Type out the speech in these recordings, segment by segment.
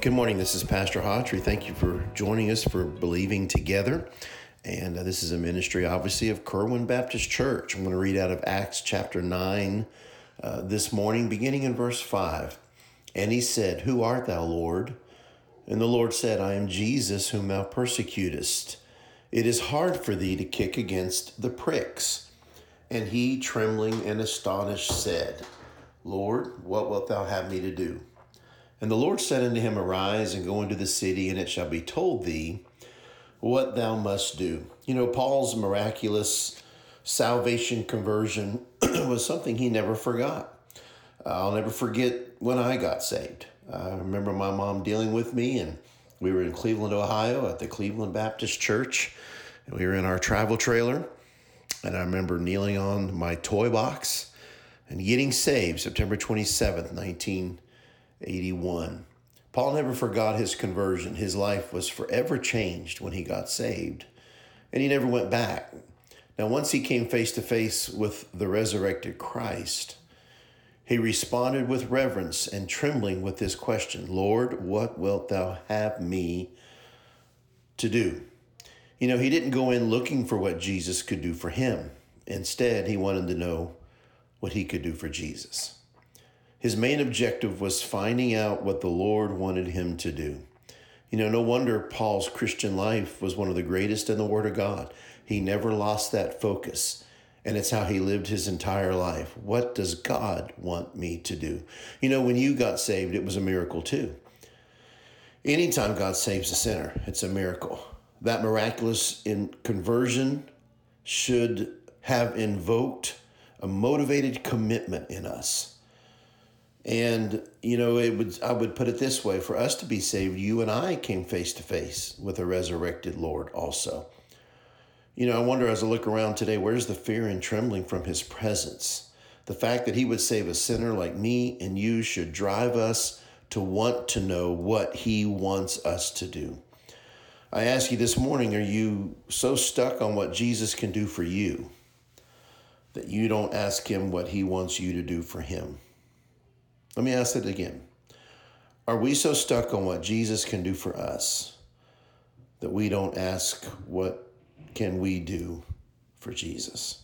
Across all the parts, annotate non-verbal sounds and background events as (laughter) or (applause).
Good morning. This is Pastor Hawtrey. Thank you for joining us for Believing Together. And uh, this is a ministry, obviously, of Kerwin Baptist Church. I'm going to read out of Acts chapter 9 uh, this morning, beginning in verse 5. And he said, Who art thou, Lord? And the Lord said, I am Jesus, whom thou persecutest. It is hard for thee to kick against the pricks. And he, trembling and astonished, said, Lord, what wilt thou have me to do? And the Lord said unto him, Arise and go into the city, and it shall be told thee what thou must do. You know, Paul's miraculous salvation conversion (clears throat) was something he never forgot. I'll never forget when I got saved. I remember my mom dealing with me, and we were in Cleveland, Ohio at the Cleveland Baptist Church, and we were in our travel trailer. And I remember kneeling on my toy box and getting saved September 27th, 1981. Paul never forgot his conversion. His life was forever changed when he got saved, and he never went back. Now, once he came face to face with the resurrected Christ, he responded with reverence and trembling with this question Lord, what wilt thou have me to do? You know, he didn't go in looking for what Jesus could do for him. Instead, he wanted to know what he could do for Jesus. His main objective was finding out what the Lord wanted him to do. You know, no wonder Paul's Christian life was one of the greatest in the Word of God. He never lost that focus and it's how he lived his entire life. What does God want me to do? You know, when you got saved, it was a miracle too. Anytime God saves a sinner, it's a miracle. That miraculous in conversion should have invoked a motivated commitment in us. And you know, it would I would put it this way, for us to be saved, you and I came face to face with a resurrected Lord also. You know, I wonder as I look around today, where's the fear and trembling from his presence? The fact that he would save a sinner like me and you should drive us to want to know what he wants us to do. I ask you this morning are you so stuck on what Jesus can do for you that you don't ask him what he wants you to do for him? Let me ask it again. Are we so stuck on what Jesus can do for us that we don't ask what can we do for Jesus?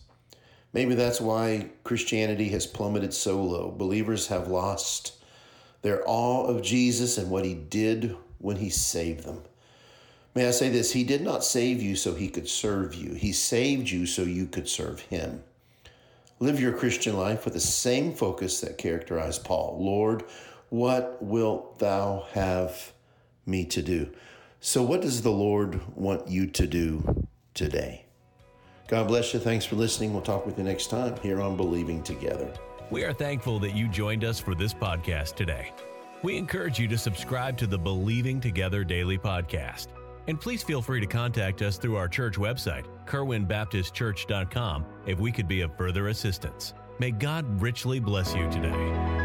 Maybe that's why Christianity has plummeted so low. Believers have lost their awe of Jesus and what he did when he saved them. May I say this? He did not save you so he could serve you, he saved you so you could serve him. Live your Christian life with the same focus that characterized Paul. Lord, what wilt thou have me to do? So, what does the Lord want you to do today. God bless you. Thanks for listening. We'll talk with you next time here on Believing Together. We are thankful that you joined us for this podcast today. We encourage you to subscribe to the Believing Together Daily Podcast. And please feel free to contact us through our church website, kerwinbaptistchurch.com, if we could be of further assistance. May God richly bless you today.